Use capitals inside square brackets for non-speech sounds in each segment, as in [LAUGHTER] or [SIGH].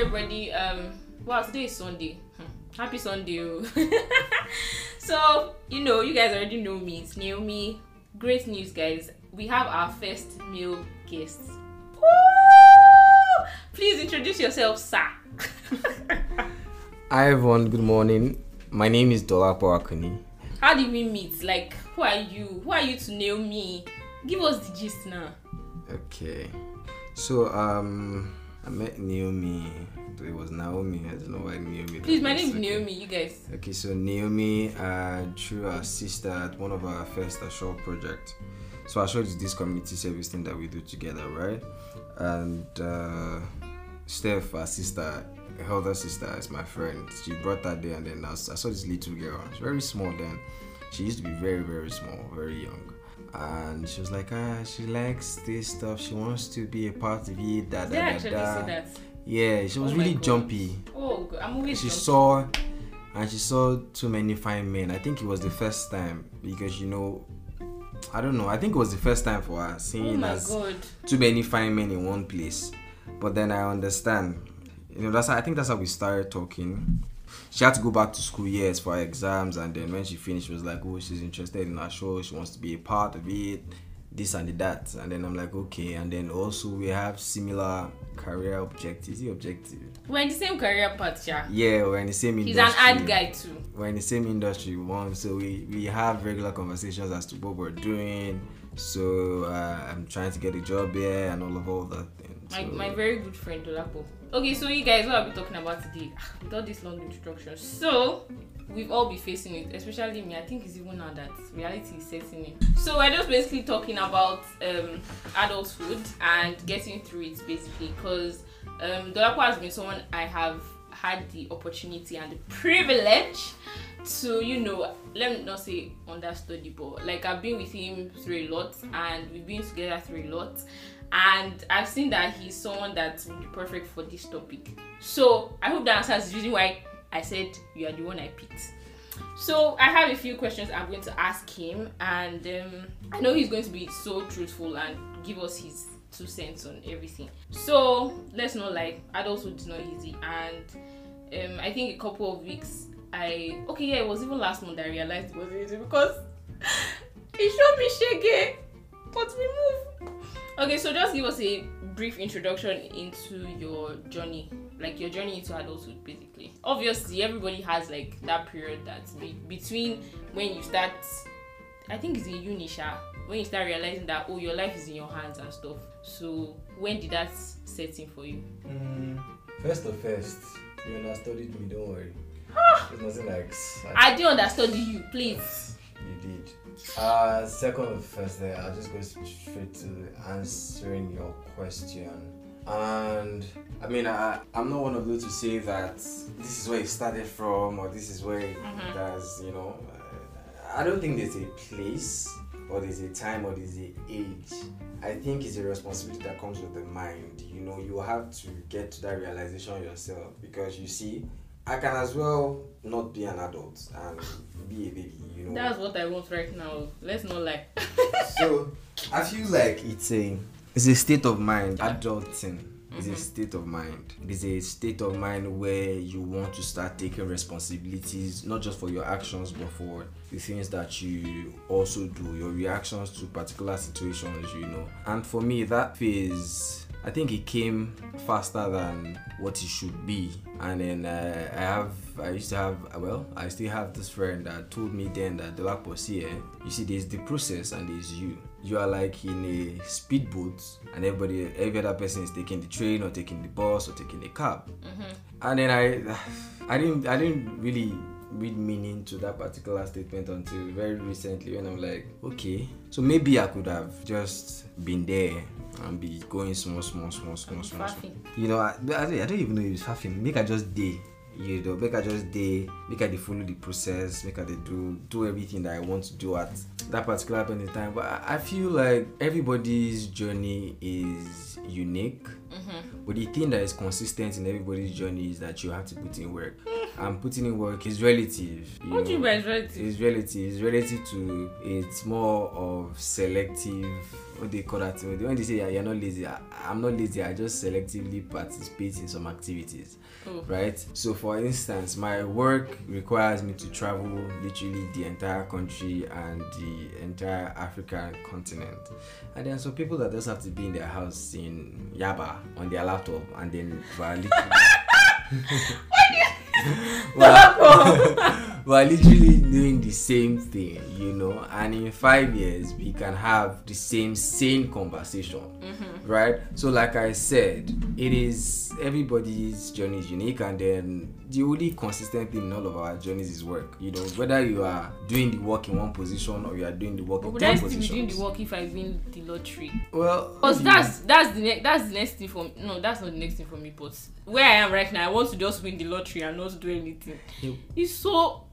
everybody. Um, wow, today is Sunday. Hmm. Happy Sunday. oh. [LAUGHS] so, you know, you guys already know me. It's Naomi. Great news, guys. We have our first male guest. Woo! Please introduce yourself, sir. Hi everyone, good morning. My name is Dolapo Akuni. How did we meet? Like, who are you? Who are you to Naomi? Give us the gist now. Okay. So um I met Naomi. It was Naomi. I don't know why Naomi. Please, my name is. Naomi, you guys. Okay, so Naomi uh through her sister at one of our first Ashore project. So Ashore is this community service thing that we do together, right? And uh Steph, our sister, her elder sister, is my friend. She brought her there, and then I saw this little girl. She's very small then. She used to be very, very small, very young. And she was like, ah, she likes this stuff. She wants to be a part of it. Da, da, da, da. that? Yeah, she was Oh really God. jumpy. Oh, God, I'm always She jumpy. saw, and she saw too many fine men. I think it was the first time because you know, I don't know. I think it was the first time for her Oh seeing my as god. too many fine men in one place. But then I understand. You know, that's how, I think that's how we started talking. She had to go back to school years for her exams, and then when she finished, she was like, "Oh, she's interested in our show. She wants to be a part of it, this and that." And then I'm like, "Okay." And then also we have similar career objectives. The objective, We're in the same career path, yeah. yeah, we're in the same He's an industry. ad guy too. We're in the same industry, one. So we we have regular conversations as to what we're doing. So uh, I'm trying to get a job here and all of all that. Thing. My, So- my very good friend Dolapo. Okay, so you guys, what are we talking about today? Without this long introduction. So, we've all been facing it, especially me. I think it's even now that reality is setting in. So, we're just basically talking about um, adulthood and getting through it, basically. Because um, Dolapo has been someone I have had the opportunity and the privilege to, you know, let me not say understudy, but like I've been with him through a lot and we've been together through a lot and I've seen that he's someone that would be perfect for this topic. So I hope that answers the reason why I said you are the one I picked. So I have a few questions I'm going to ask him, and um, I know he's going to be so truthful and give us his two cents on everything. So let's not lie, adulthood is not easy, and um, I think a couple of weeks I okay yeah it was even last month I realized it was easy because [LAUGHS] it showed me shege, but we move. Okay, so just give us a brief introduction into your journey, like your journey into adulthood, basically. Obviously, everybody has like that period that's be- between when you start. I think it's in Unisha when you start realizing that oh your life is in your hands and stuff. So when did that set in for you? Mm, first of first, you understudied me. Don't worry. There's nothing like I didn't understand you, please. you did. Uh, second of first, there, I'll just go straight to answering your question. And I mean, I, I'm not one of those to say that this is where it started from or this is where it Mhm. does, you know. I don't think there's a place or there's a time or there's a age. I think it's a responsibility that comes with the mind. You know, you have to get to that realization yourself because you see, I can as well not be an adult and be a baby, you know. That's what I want right now. Let's not lie. [LAUGHS] so I feel like it's a it's a state of mind. Adulting is a mm-hmm. state of mind. It is a state of mind where you want to start taking responsibilities, not just for your actions, but for the things that you also do, your reactions to particular situations, you know. And for me, that phase. I think it came faster than what it should be, and then uh, I have I used to have well I still have this friend that told me then that the lack was here. You see, there's the process and there's you. You are like in a speedboat, and everybody, every other person is taking the train or taking the bus or taking the cab. And then I, [SIGHS] I didn't, I didn't really read meaning to that particular statement until very recently when I'm like, okay, so maybe I could have just been there and be going small, small, small, small, small. small. You know, I, I, don't, I don't even know if it's faffing. Make I just day. You know, make I just day. Make I follow the process. Make I dey do do everything that I want to do at that particular point in time. But I, I feel like everybody's journey is unique. Mm-hmm. But the thing that is consistent in everybody's journey is that you have to put in work. [LAUGHS] and putting in work is relative. You What do you mean by relative? It's relative. It's relative to. It's more of selective what they call that. When they say yeah, you're not lazy, I, I'm not lazy. I just selectively participate in some activities, Oh. right? So, for instance, my work requires me to travel literally the entire country and the entire African continent. And there are some people that just have to be in their house in Yaba on their laptop, and then we're literally. we're, we're literally doing the same thing, you know, and in five years we can have the same sane conversation, mm-hmm. right? So, like I said, it is everybody's journey is unique, and then the only consistent thing in all of our journeys is work. You know, whether you are doing the work in one position or you are doing the work But in would I ten still be doing the work if I win the lottery? Well, Cause that's that's the next that's the next thing for me. No, that's not the next thing for me. But where I am right now, I want to just win the lottery and not do anything. Yeah. It's so.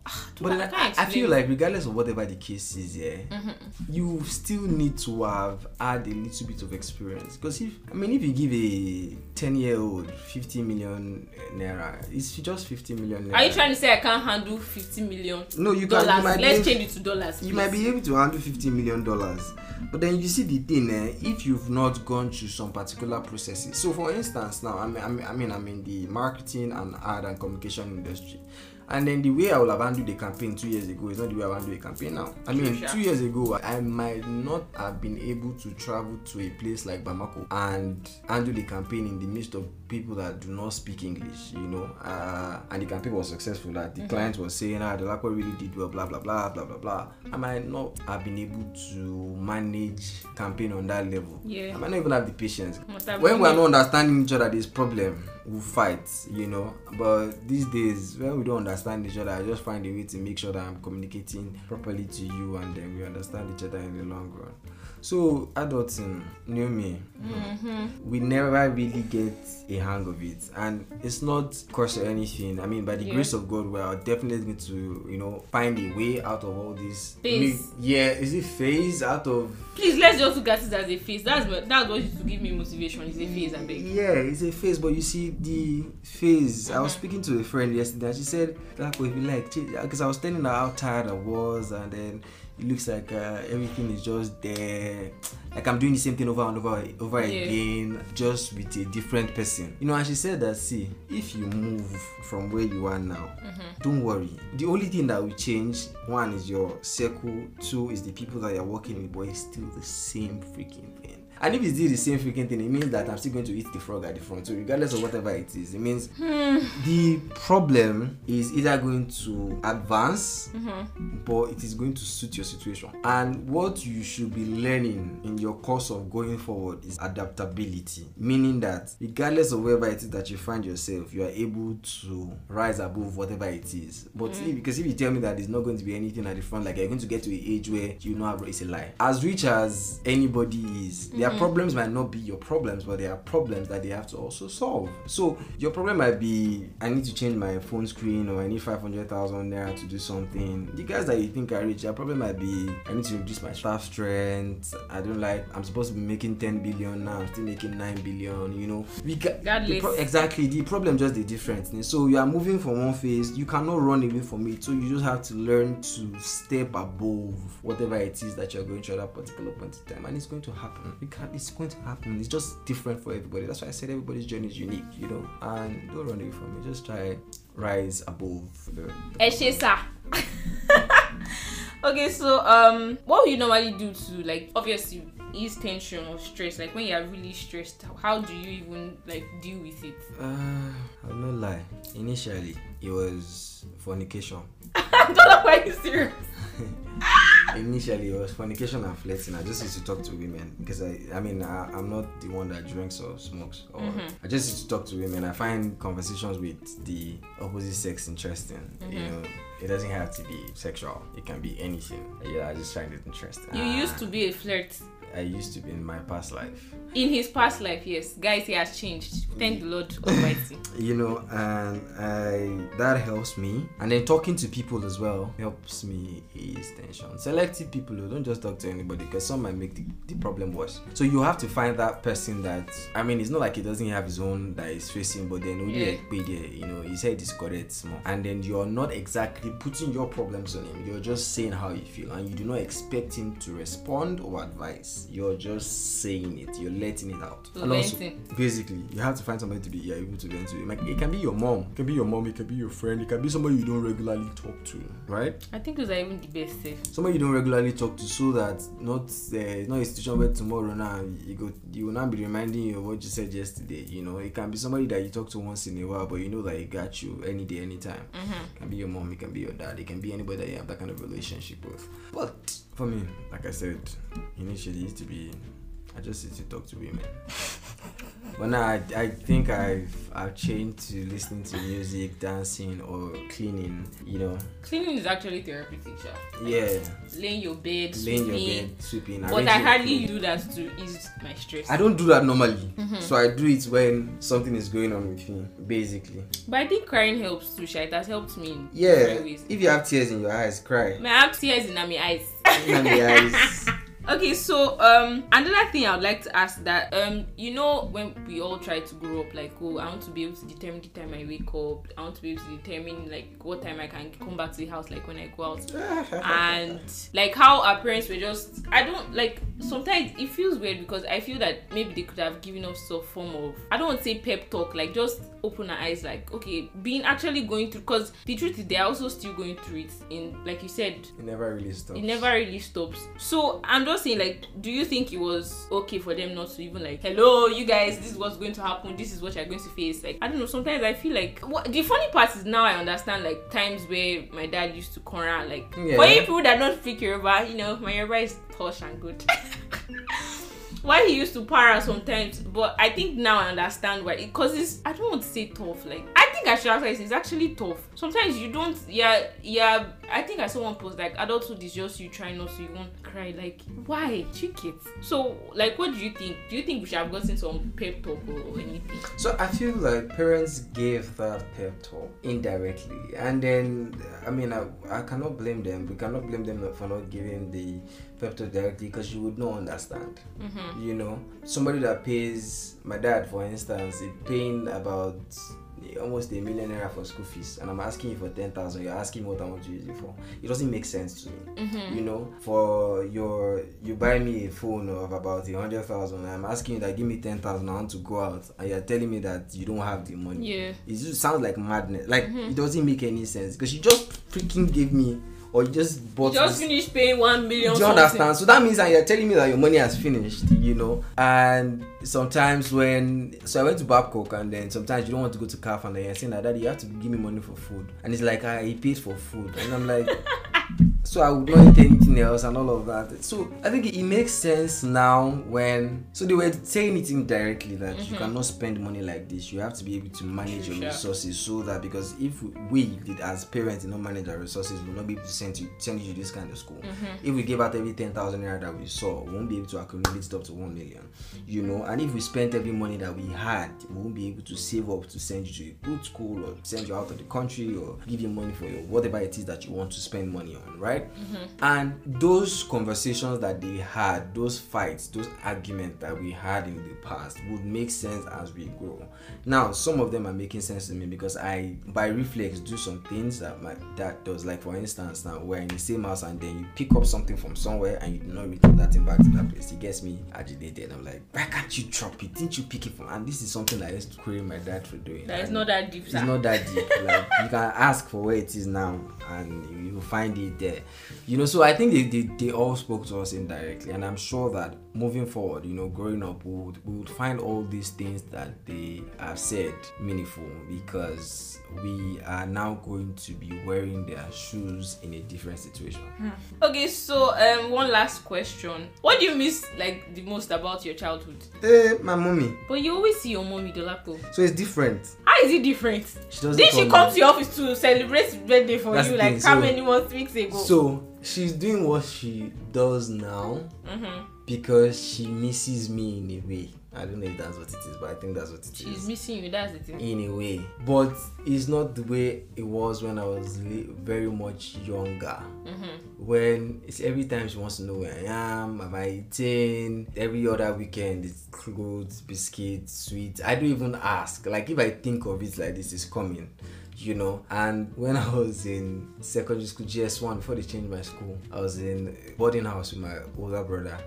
But I, I, I feel like regardless of whatever the case is, yeah, Mm-hmm. you still need to have had a little bit of experience. Because if I mean, if you give a ten-year-old fifty million naira, it's just fifty million naira. Are you trying to say I can't handle fifty million No, you can. dollars? You might, Let's change it to dollars. you please. might be able to handle fifty million dollars, but then you see the thing, eh, if you've not gone through some particular processes. So, for instance, now I mean, I mean, I mean, I'm in the marketing and ad and communication industry. And then the way I will have handled the campaign two years ago is not the way I handle a campaign now. I mean, Sure. two years ago, I might not have been able to travel to a place like Bamako and handle the campaign in the midst of people that do not speak English, you know. Uh, and the campaign was successful. That the client was saying, ah, Dolapo really did well, blah, blah, blah, blah, blah, blah. I might not have been able to manage campaign on that level. Yeah. I might not even have the patience. When we're not understanding each other, there's problem. We'll fight, you know. But these days, when we don't understand each other, I just find a way to make sure that I'm communicating properly to you, and then we understand each other in the long run. So, adulting, new me, Mm-hmm. we never really get a hang of it, and it's not curse or anything. I mean, by the Yeah. grace of God, we are definitely going to, you know, find a way out of all this. Phase. Yeah, is it phase out of Please let's just look at it as a phase. That's what that's what used to give me motivation. Is a phase, I beg. Yeah, it's a phase, but you see the phase. I was speaking to a friend yesterday, and she said, "Like, if you like, because I was telling her how tired I was, and then it looks like uh, everything is just there. [TSK] Like I'm doing the same thing over and over, over Yeah. again, just with a different person. You know." And she said that, "See, if you move from where you are now, don't worry. The only thing that will change one is your circle, two is the people that you're working with, but it's still the same freaking thing." And if it's still the same freaking thing, it means that I'm still going to eat the frog at the front. So regardless of whatever it is, it means hmm. the problem is either going to advance, mm-hmm. but it is going to suit your situation. And what you should be learning in your course of going forward is adaptability, meaning that regardless of wherever it is that you find yourself, you are able to rise above whatever it is. But hmm. if, because if you tell me that there's not going to be anything at the front, like you're going to get to an age where you know it's a lie. As rich as anybody is, their hmm. problems might not be your problems, but there are problems that they have to also solve. So your problem might be I need to change my phone screen or I need 500,000 naira to do something. The guys that you think are rich, their problem might be I need to reduce my staff strength. I don't like I'm supposed to be making 10 billion now, I'm still making 9 billion, you know. We ca- the Regardless. pro- exactly the problem just the difference. So you are moving from one phase, you cannot run away from it. So you just have to learn to step above whatever it is that you're going through at that particular point in time. And it's going to happen. You can it's going to happen. It's just different for everybody. That's why I said everybody's journey is unique, you know. And don't run away from it. Just try rise above the sá. [LAUGHS] okay so um what would you normally do to like obviously ease tension or stress like when you are really stressed how do you even like deal with it uh I'll not lie. Initially it was fornication. [LAUGHS] i don't know why you serious [LAUGHS] Initially, it was fornication and flirting. I just used to talk to women because I, I mean, I, I'm not the one that drinks or smokes. Or mm-hmm. I just used to talk to women. I find conversations with the opposite sex interesting. You mm-hmm. know, it doesn't have to be sexual. It can be anything. Yeah, I just find it interesting. you used ah. to be a flirt I used to be in my past life. In his past life yes. Guys he has changed. Thank the lord almighty. [LAUGHS] You know and i that helps me. And then talking to people as well helps me ease tension. Selective people who don't just talk to anybody because some might make the, the problem worse. So you have to find that person that i mean it's not like he doesn't have his own that he's facing but then only Yeah. like pay there you know his head is correct small. And then you're not exactly putting your problems on him. You're just saying how you feel. And you do not expect him to respond or advise. You're just saying it, you're letting it out. And also, basically, you have to find somebody to be you're able to vent to. Like it can be your mom, it can be your mom, it can be your friend, it can be somebody you don't regularly talk to, right? I think those are even the best safe. somebody you don't regularly talk to so that not uh, not a situation where tomorrow now you go you will not be reminding you of what you said yesterday you know it can be somebody that you talk to once in a while but you know that it got you any day anytime it can be your mom it can be your dad it can be anybody that you have that kind of relationship with but for me like i said initially it used to be i just used to talk to women but now I, I think I've I've changed to listening to music, dancing, or cleaning. You know, Cleaning is actually therapeutic, yeah, Laying your bed, laying your bed, sweeping. But I hardly do that to ease my stress. I don't do that normally. Mm-hmm. So I do it when something is going on with me, basically. But I think crying helps too, sha. It has helped me Yeah. If you have tears in your eyes, cry. I have tears in my eyes. In the eyes. [LAUGHS] Okay, so um another thing I would like to ask that um you know when we all try to grow up like oh I want to be able to determine the time I wake up I want to be able to determine like what time I can come back to the house like when I go out. [LAUGHS] And like how our parents were just I don't like sometimes it feels weird because I feel that maybe they could have given us some form of I don't want to say pep talk like just open our eyes like okay being actually going through because the truth is they're also still going through it in like you said it never really stops. it never really stops. So I'm just saying, like, do you think it was okay for them not to even like, hello, you guys, this is what's going to happen. This is what you're going to face. Like, I don't know. Sometimes I feel like what the funny part is now I understand like times where my dad used to corner like Yeah. for people that don't speak Yoruba, you know, my Yoruba is posh and good. [LAUGHS] why he used to para sometimes, but I think now I understand why. Because it's I don't want to say tough. Like I I should actually say it's actually tough. Sometimes you don't. Yeah, yeah. I think I saw one post like adulthood is just you trying not to you won't cry. Like why? Check it. So like, what do you think? Do you think we should have gotten some pep talk or, or anything? So I feel like parents gave that pep talk indirectly, and then I mean I, I cannot blame them. We cannot blame them for not giving the pep talk directly because you would not understand. Mm-hmm. You know, somebody that pays my dad, for instance, is paying about almost a million naira for school fees, and I'm asking you for ten thousand. You're asking me what I want to use it for. It doesn't make sense to me. Mm-hmm. You know, for your you buy me a phone of about a hundred thousand. I'm asking you that give me ten thousand. I want to go out, and you're telling me that you don't have the money. Yeah. It just sounds like madness. Like Mm-hmm. it doesn't make any sense because you just freaking gave me, or you just bought. Just this- finished paying one million. do you something. understand? So that means that you're telling me that your money has finished, you know. And sometimes when so I went to Babcock and then sometimes you don't want to go to Calf and then you're saying that daddy you have to give me money for food. And it's like I he paid for food. And I'm like [LAUGHS] so I would not eat anything else and all of that. So I think it makes sense now when so they were saying it indirectly that you mm-hmm. cannot spend money like this. You have to be able to manage your Sure. resources so that because if we did as parents did not manage our resources, we'll not be able to send you send you to this kind of school. Mm-hmm. If we gave out every ten thousand naira that we saw, we won't be able to accumulate it up to one million. You know, and if we spent every money that we had, we won't be able to save up to send you to a good school or send you out of the country or give you money for your whatever it is that you want to spend money on, right? And those conversations that they had, those fights, those arguments that we had in the past would make sense as we grow. Now, some of them are making sense to me because I, by reflex, do some things that my dad does. Like, for instance, now we're in the same house and then you pick up something from somewhere and you do not return that thing back to that place. It gets me agitated. I'm like, why can't you drop it? Didn't you pick it from? And this is something that I used to query my dad for doing. That is not that deep. it's sir. not that deep. Like you can ask for where it is now, and you, you will find it there. You know, so I think they, they, they all spoke to us indirectly, and I'm sure that moving forward, you know, growing up, we would, we would find all these things that they have said meaningful because we are now going to be wearing their shoes in a different situation. Okay, so um, one last question. What do you miss like the most about your childhood? Eh, my mommy. But you always see your mommy, Dolapo. So it's different. Is it different? She doesn't. Did she come me- to your office to celebrate birthday for That's you like thing, how so- many months, weeks ago? So she's doing what she does now mm-hmm. because she misses me in a way. I don't know if that's what it is, but I think that's what it is. She's missing you. That's the thing. in a way, but it's not the way it was when I was li- very much younger. Mm-hmm. When it's every time she wants to know where I am, am I eating? Every other weekend, it's clothes, biscuits, sweets. I don't even ask. Like if I think of it like this is coming, you know. And when I was in secondary school, JSS1, before they changed my school, I was in boarding house with my older brother,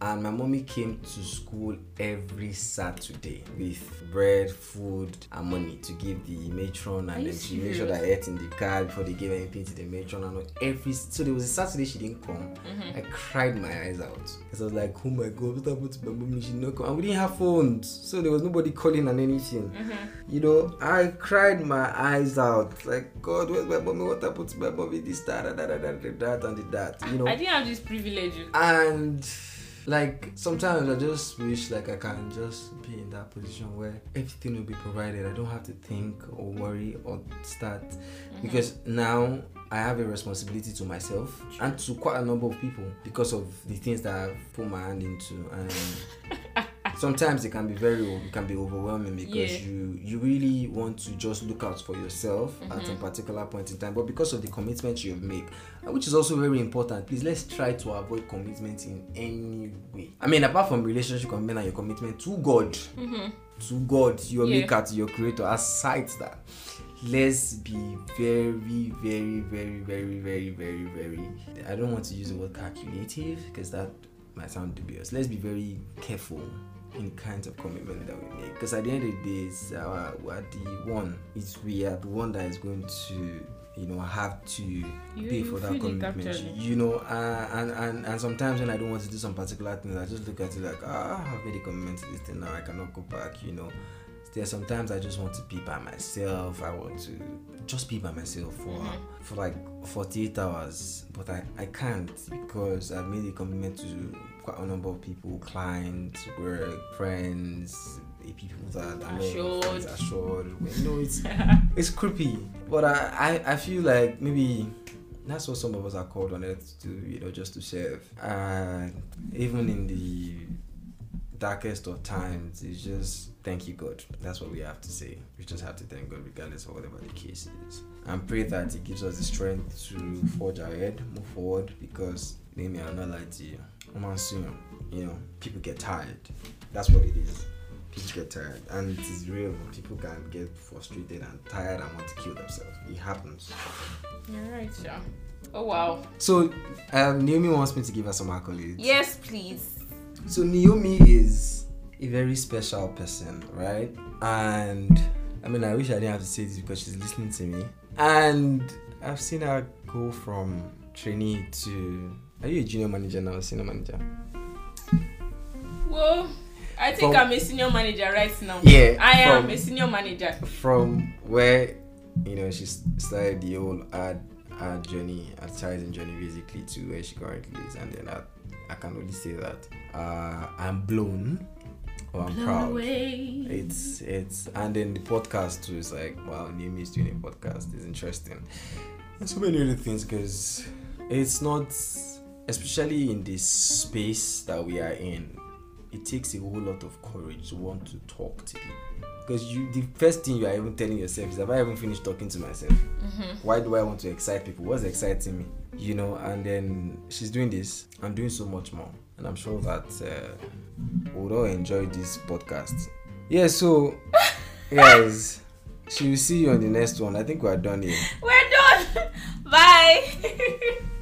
and my mommy came to school every Saturday with bread, food, and money to give the matron, and then she made sure that I ate in the car before they gave anything to the matron. And every so there was a Saturday she didn't come. I cried my eyes out because I was like, oh my god, what happened to my mommy? She did not come, and we didn't have phones, so there was nobody calling and anything. You know, I cried my eyes out like, God, where's my mommy? What happened to my mommy? This, that, that, that, that, that, that, and the that. You know, I didn't have this privilege. and like sometimes I just wish like I can just be in that position where everything will be provided. I don't have to think or worry or start mm-hmm. because now I have a responsibility to myself and to quite a number of people because of the things that I've put my hand into and [LAUGHS] sometimes it can be very it can be overwhelming because Yeah. you you really want to just look out for yourself at Mm-hmm. a particular point in time but because of the commitment you make uh, which is also very important please let's try to avoid commitment in any way i mean apart from relationship commitment and your commitment to god to god your Mm-hmm. Yeah. maker to your creator aside that let's be very very very very very very very i don't want to use the word calculative because that might sound dubious let's be very careful in kinds of commitment that we make. Because at the end of the day it's our, we are the one. It's we are the one that is going to you know have to pay for that commitment. you know uh, and, and and sometimes when i don't want to do some particular things i just look at it like ah i've made a commitment to this thing now i cannot go back you know there sometimes i just want to be by myself. I want to just be by myself for Mm-hmm. for like 48 hours. But i i can't because i've made a commitment to quite a number of people clients work friends people that i know Assured. assured. You know it's [LAUGHS] it's creepy. But I, I i feel like maybe that's what some of us are called on earth to you know just to serve. And even in the darkest of times it's just thank you god. That's what we have to say. We just have to thank god regardless of whatever the case is. And pray that he gives us the strength to forge ahead move forward because let me not lie to you. Oman soon, you know people get tired. That's what it is. People get tired. And it is real. People can get frustrated and tired and want to kill themselves. It happens. You're right, yeah. Oh wow. so um naomi wants me to give her some accolades. Yes, please. So Naomi is a very special person, right? And I mean, I wish I didn't have to say this because she's listening to me. And I've seen her go from trainee to. Are you a junior manager now, senior manager? Well, I think From- I'm a senior manager right now. Yeah, I am a senior manager. From where you know she started the whole ad ad journey, advertising journey, basically to where she currently is, and then I, I can only say that uh, I'm blown or I'm proud. away. it's it's and then the podcast too is like wow Naomi is doing a podcast is interesting and so many other things because it's not especially in this space that we are in it takes a whole lot of courage to want to talk to people. Because you the first thing you are even telling yourself is have I even finished talking to myself? Why do I want to excite people? What's exciting me? You know and then she's doing this. I'm doing so much more. And I'm sure that uh, we'll all enjoy this podcast. Yeah so [LAUGHS] guys she will see you on the next one. I think we're done here. We're done. [LAUGHS] Bye. [LAUGHS]